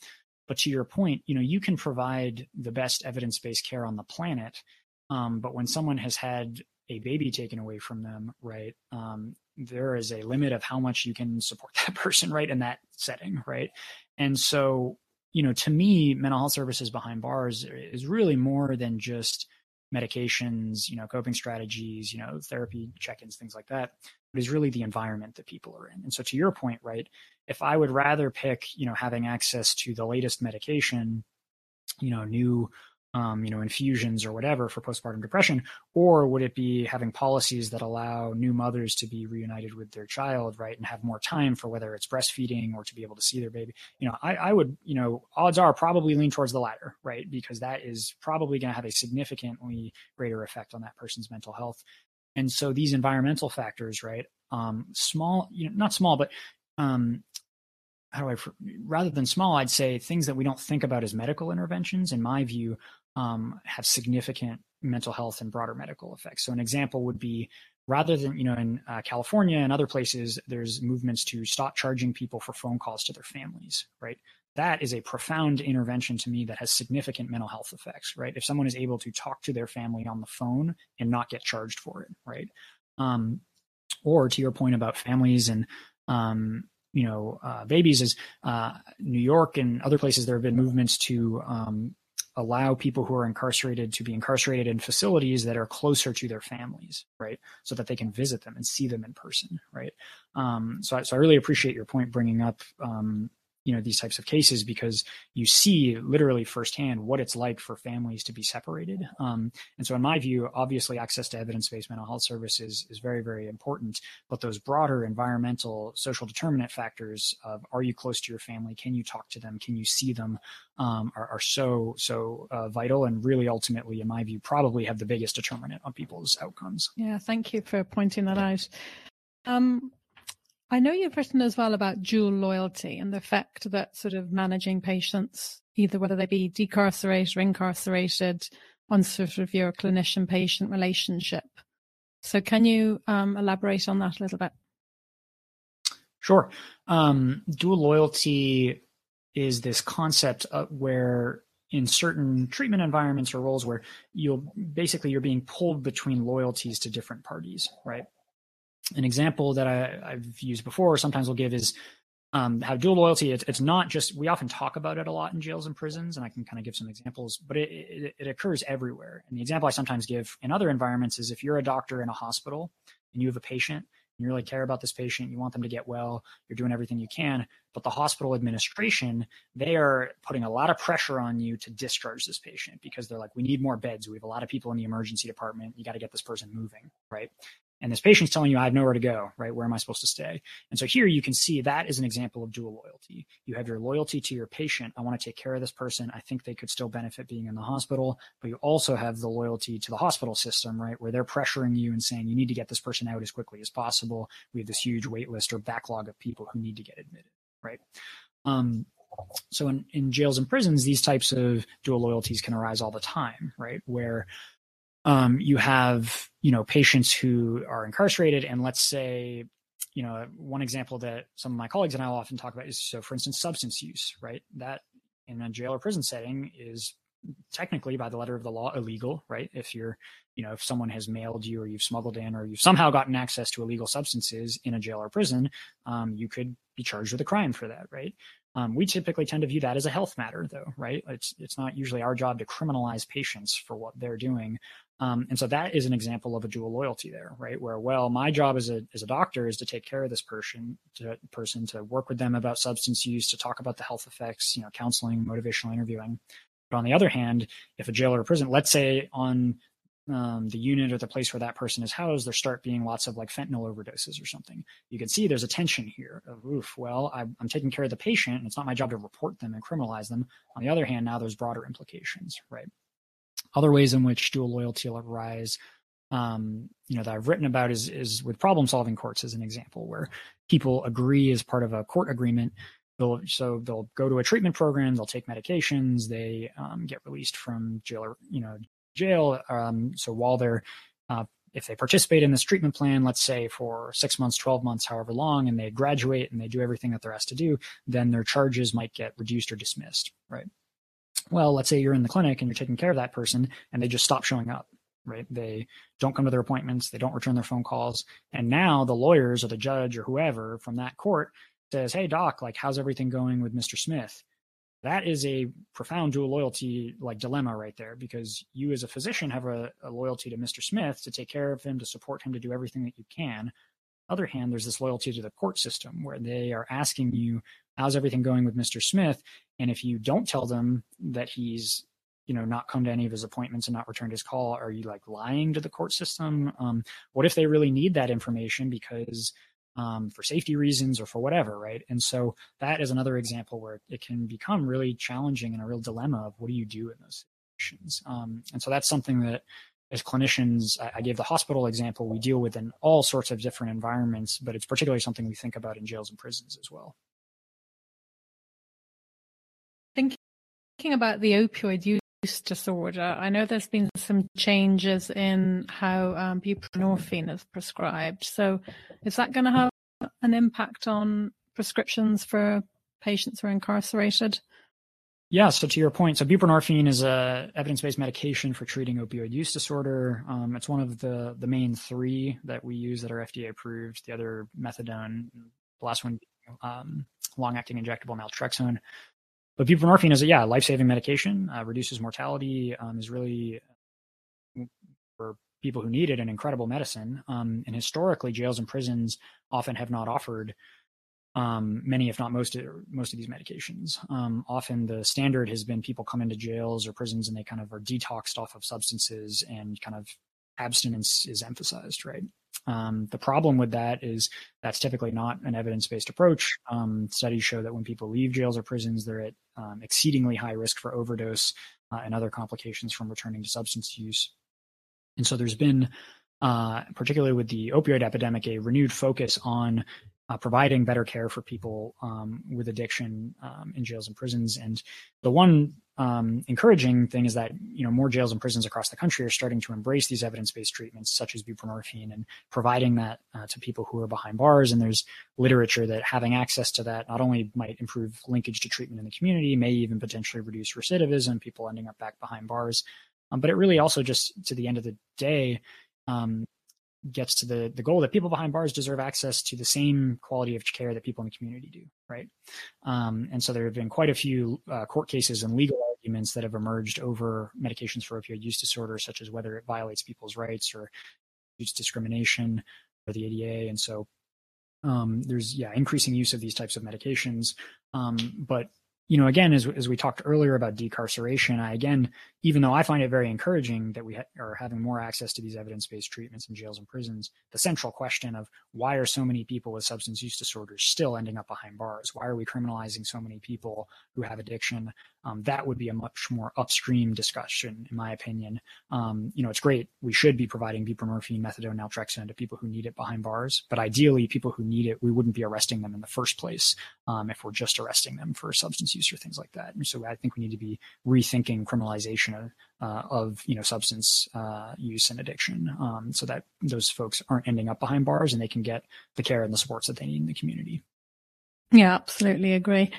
But to your point you know you can provide the best evidence-based care on the planet um, but when someone has had a baby taken away from them right um, there is a limit of how much you can support that person right in that setting right? And so you know, to me, mental health services behind bars is really more than just medications, you know, coping strategies, you know, therapy check-ins, things like that. But is really the environment that people are in. And so to your point, right, if I would rather pick, you know, having access to the latest medication, you know, new um, you know, infusions or whatever for postpartum depression? Or would it be having policies that allow new mothers to be reunited with their child, right, and have more time for whether it's breastfeeding or to be able to see their baby? You know, I, I would, you know, odds are probably lean towards the latter, right, because that is probably going to have a significantly greater effect on that person's mental health. And so these environmental factors, right, um, small, you know, not small, but um, how do I, rather than small, I'd say things that we don't think about as medical interventions, in my view, um, have significant mental health and broader medical effects. So an example would be rather than, you know, in uh, California and other places, there's movements to stop charging people for phone calls to their families, right? That is a profound intervention to me that has significant mental health effects, right? If someone is able to talk to their family on the phone and not get charged for it, right? Um, or to your point about families and um, you know uh, babies is uh, New York and other places there have been movements to um, allow people who are incarcerated to be incarcerated in facilities that are closer to their families, right? So that they can visit them and see them in person, right? Um, so, I, so I really appreciate your point bringing up um, you know these types of cases because you see literally firsthand what it's like for families to be separated. Um, and so in my view obviously access to evidence-based mental health services is very very important but those broader environmental social determinant factors of are you close to your family? Can you talk to them? Can you see them? Um, are, are, so so uh, vital and really ultimately in my view probably have the biggest determinant on people's outcomes. Yeah thank you for pointing that out. Um, I know you've written as well about dual loyalty and the effect that sort of managing patients, either whether they be decarcerated or incarcerated, on sort of your clinician patient relationship. So, can you um, elaborate on that a little bit? Sure. Um, dual loyalty is this concept where in certain treatment environments or roles where you'll basically you're being pulled between loyalties to different parties right an example that I, have used before, or sometimes we'll give is um, how dual loyalty. It's, it's not just we often talk about it a lot in jails and prisons, and I can kind of give some examples, but it, it, it occurs everywhere. And the example I sometimes give in other environments is if you're a doctor in a hospital and you have a patient you really care about this patient, you want them to get well, you're doing everything you can. But the hospital administration, they are putting a lot of pressure on you to discharge this patient because they're like, we need more beds. We have a lot of people in the emergency department. You got to get this person moving, right? And this patient's telling you, I have nowhere to go, right? Where am I supposed to stay? And so here you can see that is an example of dual loyalty. You have your loyalty to your patient. I want to take care of this person. I think they could still benefit being in the hospital, but you also have the loyalty to the hospital system, right? Where they're pressuring you and saying, you need to get this person out as quickly as possible. We have this huge wait list or backlog of people who need to get admitted, right? Um, so in, in jails and prisons, these types of dual loyalties can arise all the time, right? Where um, you have you know patients who are incarcerated and let's say you know one example that some of my colleagues and i often talk about is so for instance substance use right that in a jail or prison setting is technically by the letter of the law illegal right if you're you know if someone has mailed you or you've smuggled in or you've somehow gotten access to illegal substances in a jail or prison um, you could be charged with a crime for that right um, we typically tend to view that as a health matter, though, right? It's it's not usually our job to criminalize patients for what they're doing. Um, and so that is an example of a dual loyalty there, right? Where, well, my job as a, as a doctor is to take care of this person, to, person, to work with them about substance use, to talk about the health effects, you know, counseling, motivational interviewing. But on the other hand, if a jail or a prison, let's say on um, the unit or the place where that person is housed, there start being lots of like fentanyl overdoses or something. You can see there's a tension here of, oof, well, I'm, I'm taking care of the patient and it's not my job to report them and criminalize them. On the other hand, now there's broader implications, right? Other ways in which dual loyalty will arise, um, you know, that I've written about is is with problem solving courts as an example, where people agree as part of a court agreement. They'll so they'll go to a treatment program, they'll take medications, they um, get released from jail or you know jail. Um, so while they're uh, if they participate in this treatment plan, let's say for six months, 12 months, however long, and they graduate and they do everything that they're asked to do, then their charges might get reduced or dismissed, right? Well, let's say you're in the clinic and you're taking care of that person and they just stop showing up, right? They don't come to their appointments, they don't return their phone calls. And now the lawyers or the judge or whoever from that court says, Hey, doc, like, how's everything going with Mr. Smith? That is a profound dual loyalty like dilemma right there because you as a physician have a, a loyalty to Mr. Smith to take care of him, to support him, to do everything that you can other hand, there's this loyalty to the court system where they are asking you, how's everything going with Mr. Smith? And if you don't tell them that he's, you know, not come to any of his appointments and not returned his call, are you like lying to the court system? Um, what if they really need that information because um, for safety reasons or for whatever, right? And so that is another example where it can become really challenging and a real dilemma of what do you do in those situations. Um, and so that's something that as clinicians, I, gave the hospital example, we deal with in all sorts of different environments, but it's particularly something we think about in jails and prisons as well. About the opioid use disorder, I know there's been some changes in how um, buprenorphine is prescribed. So, is that going to have an impact on prescriptions for patients who are incarcerated? Yeah, so to your point, so buprenorphine is a evidence-based medication for treating opioid use disorder. Um, it's one of the the main three that we use that are FDA approved. The other methadone, the last one, um, long-acting injectable naltrexone. But buprenorphine is a yeah life saving medication, uh, reduces mortality, um, is really for people who need it an incredible medicine. Um, and historically, jails and prisons often have not offered um, many, if not most, of, most of these medications. Um, often the standard has been people come into jails or prisons and they kind of are detoxed off of substances and kind of abstinence is emphasized, right? Um, the problem with that is that's typically not an evidence based approach. Um, studies show that when people leave jails or prisons, they're at um, exceedingly high risk for overdose uh, and other complications from returning to substance use. And so there's been, uh, particularly with the opioid epidemic, a renewed focus on uh, providing better care for people um, with addiction um, in jails and prisons. And the one um, encouraging thing is that you know more jails and prisons across the country are starting to embrace these evidence-based treatments, such as buprenorphine, and providing that uh, to people who are behind bars. And there's literature that having access to that not only might improve linkage to treatment in the community, may even potentially reduce recidivism, people ending up back behind bars. Um, but it really also just to the end of the day um, gets to the the goal that people behind bars deserve access to the same quality of care that people in the community do, right? Um, and so there have been quite a few uh, court cases and legal arguments that have emerged over medications for opioid use disorder, such as whether it violates people's rights or use discrimination or the ADA. And so um, there's yeah increasing use of these types of medications, um, but you know, again, as, as we talked earlier about decarceration, I again, even though I find it very encouraging that we ha- are having more access to these evidence based treatments in jails and prisons, the central question of why are so many people with substance use disorders still ending up behind bars? Why are we criminalizing so many people who have addiction? Um, that would be a much more upstream discussion, in my opinion. Um, you know, it's great. We should be providing buprenorphine, methadone, naltrexone to people who need it behind bars, but ideally, people who need it, we wouldn't be arresting them in the first place um, if we're just arresting them for substance use or things like that. And so I think we need to be rethinking criminalization of, uh, of you know substance uh, use and addiction, um, so that those folks aren't ending up behind bars and they can get the care and the supports that they need in the community. Yeah, absolutely agree.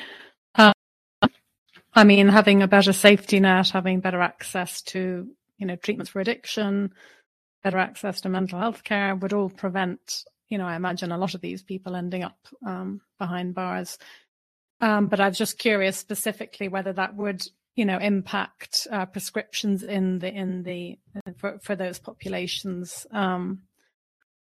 Uh, I mean, having a better safety net, having better access to you know treatments for addiction, better access to mental health care would all prevent you know I imagine a lot of these people ending up um, behind bars. Um, but I was just curious specifically whether that would, you know, impact uh, prescriptions in the in the uh, for for those populations. Um,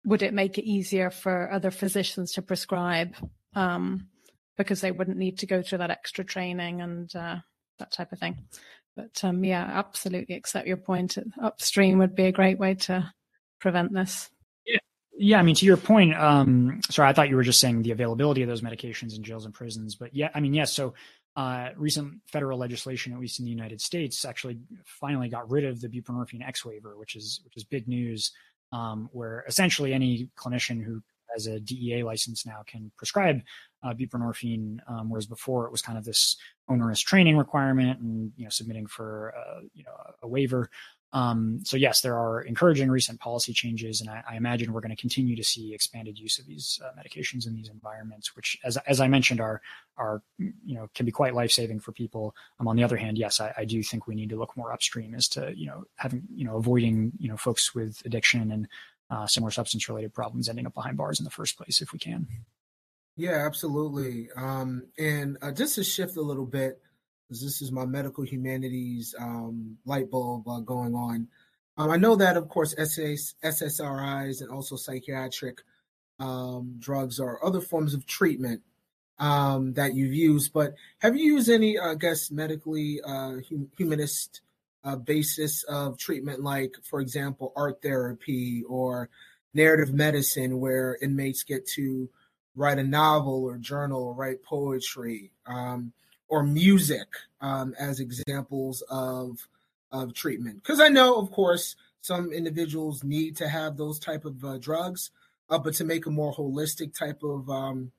would it make it easier for other physicians to prescribe um, because they wouldn't need to go through that extra training and uh, that type of thing? But um, yeah, absolutely accept your point. Upstream would be a great way to prevent this. Yeah, I mean, to your point, um, sorry, I thought you were just saying the availability of those medications in jails and prisons, but yeah, I mean, yes. So, uh, recent federal legislation, at least in the United States, actually finally got rid of the buprenorphine X waiver, which is which is big news. Um, where essentially any clinician who has a DEA license now can prescribe uh, buprenorphine, um, whereas before it was kind of this onerous training requirement and you know submitting for uh, you know a waiver. Um, so yes, there are encouraging recent policy changes, and I, I imagine we're going to continue to see expanded use of these uh, medications in these environments, which, as as I mentioned, are are you know can be quite life saving for people. Um, on the other hand, yes, I, I, do think we need to look more upstream as to you know having you know avoiding you know folks with addiction and uh, similar substance related problems ending up behind bars in the first place if we can. Yeah, absolutely. Um, and uh, just to shift a little bit this is my medical humanities um, light bulb uh, going on. Um, I know that, of course, SS, SSRIs and also psychiatric um, drugs are other forms of treatment um, that you've used, but have you used any, I guess, medically uh, hum- humanist uh, basis of treatment, like, for example, art therapy or narrative medicine, where inmates get to write a novel or journal or write poetry? Um, or music um, as examples of of treatment. Because i know of course some individuals need to have those type of uh, drugs uh, but to make a more holistic type of um,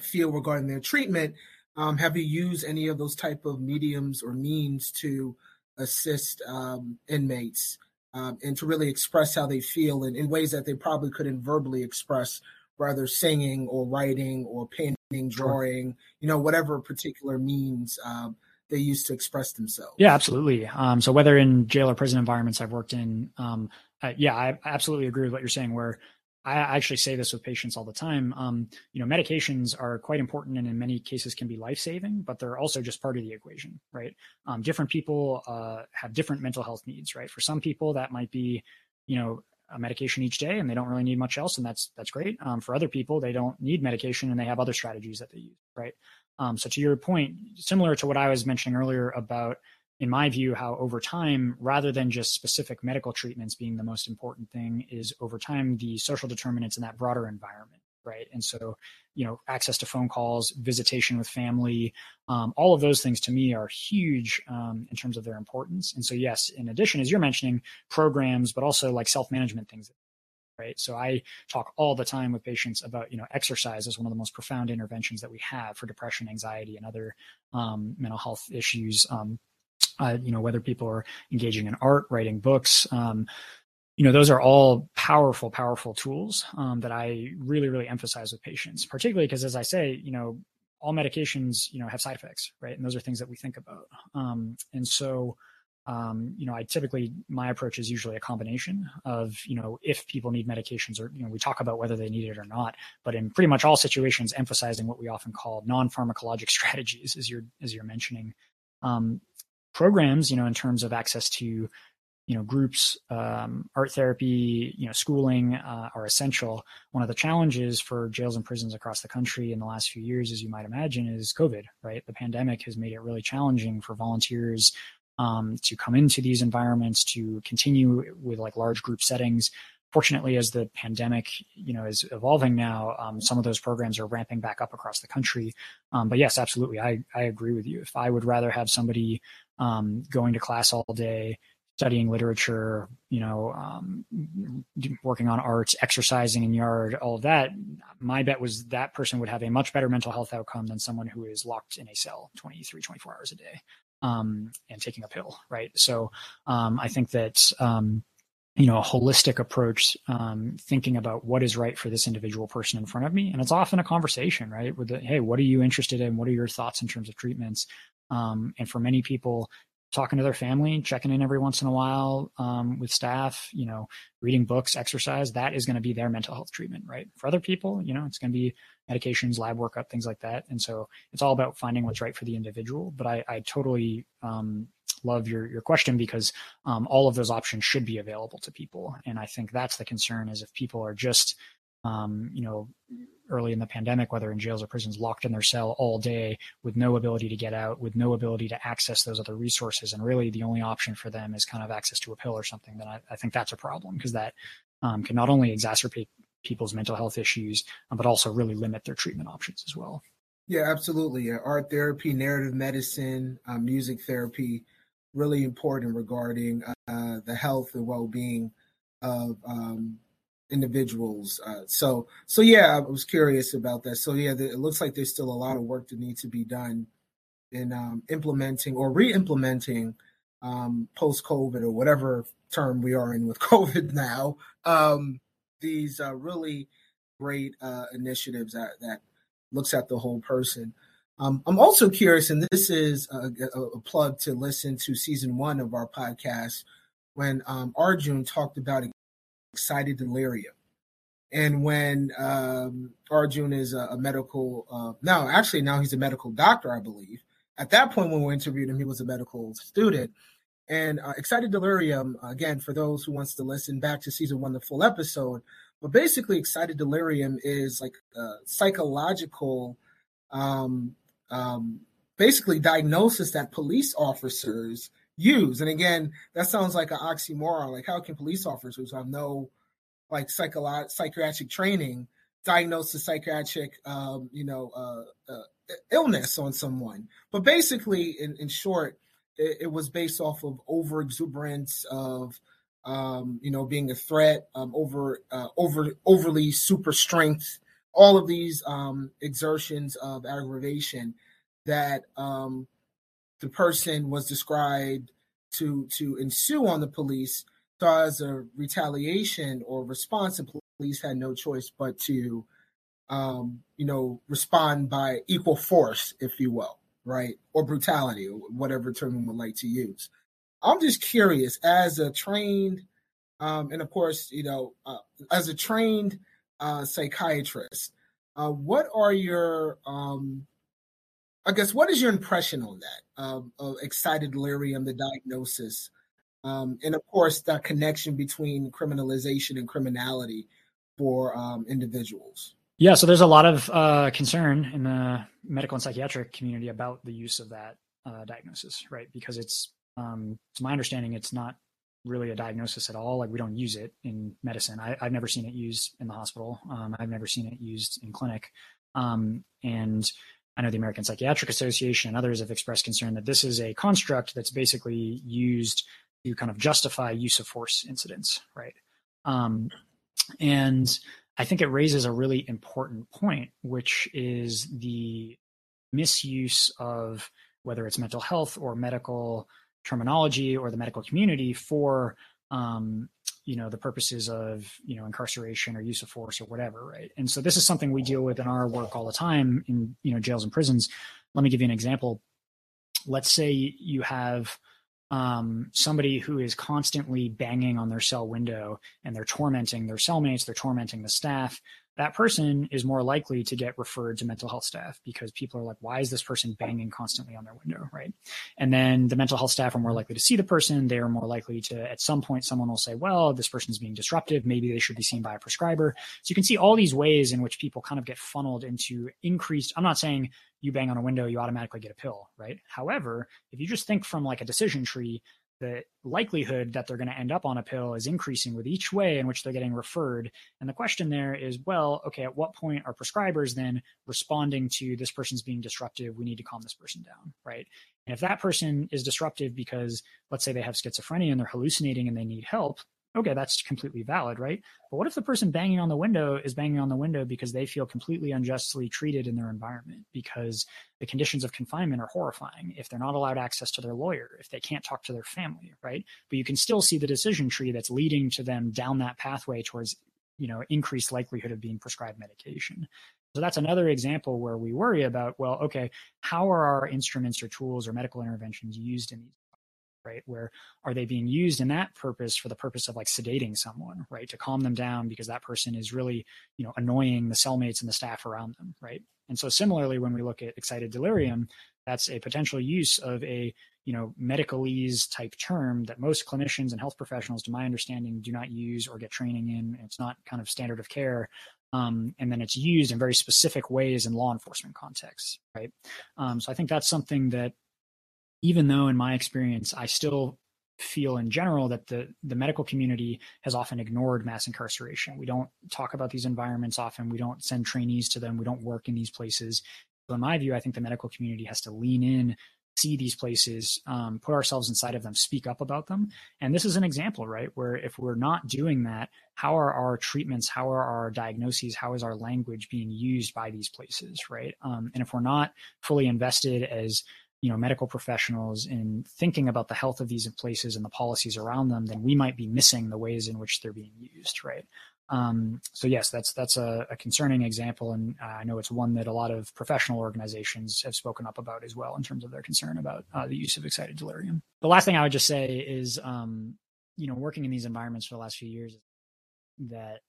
feel regarding their treatment um, have you used any of those type of mediums or means to assist um, inmates um, and to really express how they feel in, in ways that they probably couldn't verbally express rather singing or writing or painting drawing, you know, whatever particular means um, they use to express themselves. Yeah, absolutely. Um, so whether in jail or prison environments I've worked in, um, uh, yeah, I absolutely agree with what you're saying. Where I actually say this with patients all the time. Um, you know, medications are quite important and in many cases can be life saving, but they're also just part of the equation, right? Um, different people uh, have different mental health needs, right? For some people, that might be, you know, a medication each day and they don't really need much else, and that's that's great. Um, for other people, they don't need medication and they have other strategies that they use, right? Um, so to your point, similar to what I was mentioning earlier about in my view, how over time, rather than just specific medical treatments being the most important thing, is over time the social determinants in that broader environment, right? And so, you know, access to phone calls, visitation with family, um, all of those things to me are huge um, in terms of their importance. And so, yes, in addition, as you're mentioning, programs, but also like self management things right so i talk all the time with patients about you know exercise is one of the most profound interventions that we have for depression anxiety and other um, mental health issues um, uh, you know, whether people are engaging in art, writing books, um, you know, those are all powerful, powerful tools um, that I really, really emphasize with patients, particularly because, as I say, you know, all medications, you know, have side effects, right? And those are things that we think about. Um, and so, um, you know, I typically my approach is usually a combination of, you know, if people need medications or, you know, we talk about whether they need it or not, but in pretty much all situations, emphasizing what we often call non-pharmacologic strategies, as you're as you're mentioning. Um, programs, you know, in terms of access to, you know, groups, um, art therapy, you know, schooling uh, are essential. One of the challenges for jails and prisons across the country in the last few years, as you might imagine, is COVID, right? The pandemic has made it really challenging for volunteers um, to come into these environments, to continue with like large group settings fortunately, as the pandemic, you know, is evolving now, um, some of those programs are ramping back up across the country. Um, but yes, absolutely, I I agree with you. If I would rather have somebody um, going to class all day, studying literature, you know, um, working on art, exercising in yard, all of that, my bet was that person would have a much better mental health outcome than someone who is locked in a cell 23, 24 hours a day um, and taking a pill, right? So um, I think that um, you know a holistic approach um, thinking about what is right for this individual person in front of me and it's often a conversation right? With the hey what are you interested in? What are your thoughts in terms of treatments? Um, and for many people talking to their family checking in every once in a while um, with staff you know reading books exercise that is going to be their mental health treatment right? For other people you know it's going to be medications lab workup things like that. And so it's all about finding what's right for the individual. But i, I totally um, love your your question because um, all of those options should be available to people, and I think that's the concern is if people are just um, you know early in the pandemic, whether in jails or prisons, locked in their cell all day with no ability to get out, with no ability to access those other resources, and really the only option for them is kind of access to a pill or something. Then I, I think that's a problem because that um, can not only exacerbate people's mental health issues, but also really limit their treatment options as well. Yeah, absolutely. art therapy, narrative medicine, uh, music therapy really important regarding uh, the health and well-being of um, individuals. Uh, so, so yeah, I was curious about that. So yeah, the, it looks like there's still a lot of work that needs to be done in um, implementing or re-implementing um, post-COVID or whatever term we are in with COVID now. Um, these uh, really great uh, initiatives that, that looks at the whole person. Um, I'm also curious, and this is a, a, plug to listen to season one of our podcast when um, Arjun talked about excited delirium. And when um, Arjun is a, a medical, uh, now actually now he's a medical doctor, I believe. At that point, when we interviewed him, he was a medical student. And uh, excited delirium, again, for those who wants to listen back to season one, the full episode. But basically, excited delirium is like a psychological um, um, basically diagnosis that police officers use. And again, that sounds like an oxymoron. Like, how can police officers who have no like psycholo- psychiatric training diagnose a psychiatric, um, you know, uh, uh, illness on someone? But basically, in, in short, it, it, was based off of over exuberance of, um, you know, being a threat, um, over, uh, over, overly super strength all of these um, exertions of aggravation that um, the person was described to to ensue on the police saw as a retaliation or response, the police had no choice but to, um, you know, respond by equal force, if you will, right, or brutality, or whatever term you would like to use. I'm just curious, as a trained, um, and of course, you know, uh, as a trained uh, psychiatrist. Uh, what are your, um, I guess, what is your impression on that of, of excited delirium, the diagnosis, um, and of course the connection between criminalization and criminality for um, individuals? Yeah, so there's a lot of uh, concern in the medical and psychiatric community about the use of that uh, diagnosis, right? Because it's, um, to my understanding, it's not really a diagnosis at all. Like we don't use it in medicine. I, have never seen it used in the hospital. Um, I've never seen it used in clinic. Um, and I know the American Psychiatric Association and others have expressed concern that this is a construct that's basically used to kind of justify use of force incidents, right? Um, and I think it raises a really important point, which is the misuse of whether it's mental health or medical terminology or the medical community for um, you know the purposes of you know incarceration or use of force or whatever right? And so this is something we deal with in our work all the time in you know jails and prisons. Let me give you an example. Let's say you have um, somebody who is constantly banging on their cell window and they're tormenting their cellmates they're tormenting the staff that person is more likely to get referred to mental health staff because people are like, why is this person banging constantly on their window? Right. And then the mental health staff are more likely to see the person. They are more likely to, at some point, someone will say, well, this person is being disruptive. Maybe they should be seen by a prescriber. So you can see all these ways in which people kind of get funneled into increased. I'm not saying you bang on a window, you automatically get a pill, right? However, if you just think from like a decision tree, the likelihood that they're going to end up on a pill is increasing with each way in which they're getting referred. And the question there is, well, okay, at what point are prescribers then responding to this person's being disruptive? We need to calm this person down, right? And if that person is disruptive because, let's say, they have schizophrenia and they're hallucinating and they need help, okay, that's completely valid, right? But what if the person banging on the window is banging on the window because they feel completely unjustly treated in their environment, because the conditions of confinement are horrifying, if they're not allowed access to their lawyer, if they can't talk to their family, right? But you can still see the decision tree that's leading to them down that pathway towards, you know, increased likelihood of being prescribed medication. So that's another example where we worry about, well, okay, how are our instruments or tools or medical interventions used in these right? Where are they being used in that purpose for the purpose of like sedating someone, right? To calm them down because that person is really, you know, annoying the cellmates and the staff around them, right? And so similarly, when we look at excited delirium, that's a potential use of a, you know, medicalese type term that most clinicians and health professionals, to my understanding, do not use or get training in. It's not kind of standard of care. Um, and then it's used in very specific ways in law enforcement contexts, right? Um, so I think that's something that even though in my experience I still feel in general that the the medical community has often ignored mass incarceration. We don't talk about these environments often. We don't send trainees to them. We don't work in these places. So in my view, I think the medical community has to lean in, see these places, um, put ourselves inside of them, speak up about them. And this is an example, right? Where if we're not doing that, how are our treatments, how are our diagnoses, how is our language being used by these places, right? Um, and if we're not fully invested as you know medical professionals in thinking about the health of these places and the policies around them, then we might be missing the ways in which they're being used, right? Um, so yes, that's that's a, a concerning example, and uh, I know it's one that a lot of professional organizations have spoken up about as well in terms of their concern about uh, the use of excited delirium. The last thing I would just say is, um, you know, working in these environments for the last few years, that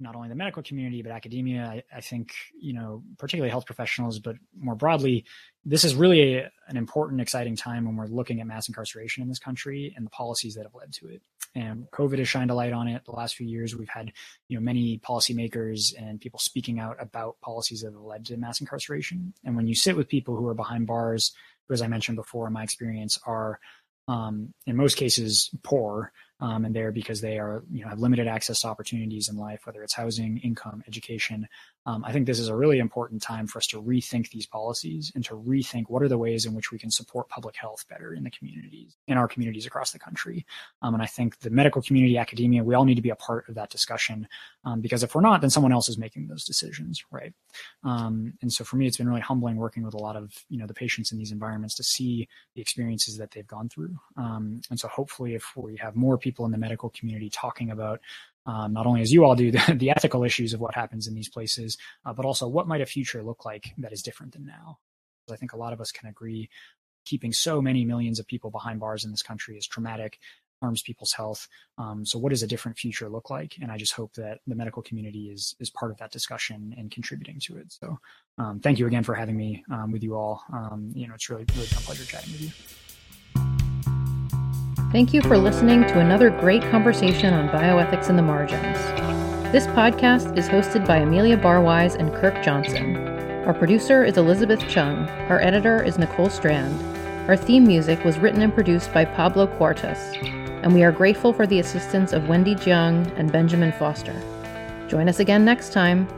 not only the medical community but academia. I, I, think you know particularly health professionals but more broadly this is really a, an important exciting time when we're looking at mass incarceration in this country and the policies that have led to it. And covid has shined a light on it. The last few years we've had you know many policymakers and people speaking out about policies that have led to mass incarceration. And when you sit with people who are behind bars who as i mentioned before in my experience are um, in most cases poor um, and there because they are you know have limited access to opportunities in life, whether it's housing, income, education. Um, I think this is a really important time for us to rethink these policies and to rethink what are the ways in which we can support public health better in the communities, in our communities across the country. Um, and I think the medical community, academia, we all need to be a part of that discussion um, because if we're not, then someone else is making those decisions, right? Um, and so for me, it's been really humbling working with a lot of you know the patients in these environments to see the experiences that they've gone through. Um, and so hopefully, if we have more people in the medical community talking about um, not only as you all do the, the, ethical issues of what happens in these places, uh, but also what might a future look like that is different than now. I think a lot of us can agree keeping so many millions of people behind bars in this country is traumatic. harms people's health. Um, so, what does a different future look like? And I just hope that the medical community is is part of that discussion and contributing to it. So, um, thank you again for having me um, with you all. Um, you know, it's really really been a pleasure chatting with you. Thank you for listening to another great conversation on bioethics in the margins. This podcast is hosted by Amelia Barwise and Kirk Johnson. Our producer is Elizabeth Chung. Our editor is Nicole Strand. Our theme music was written and produced by Pablo Cuartas, and we are grateful for the assistance of Wendy Jiang and Benjamin Foster. Join us again next time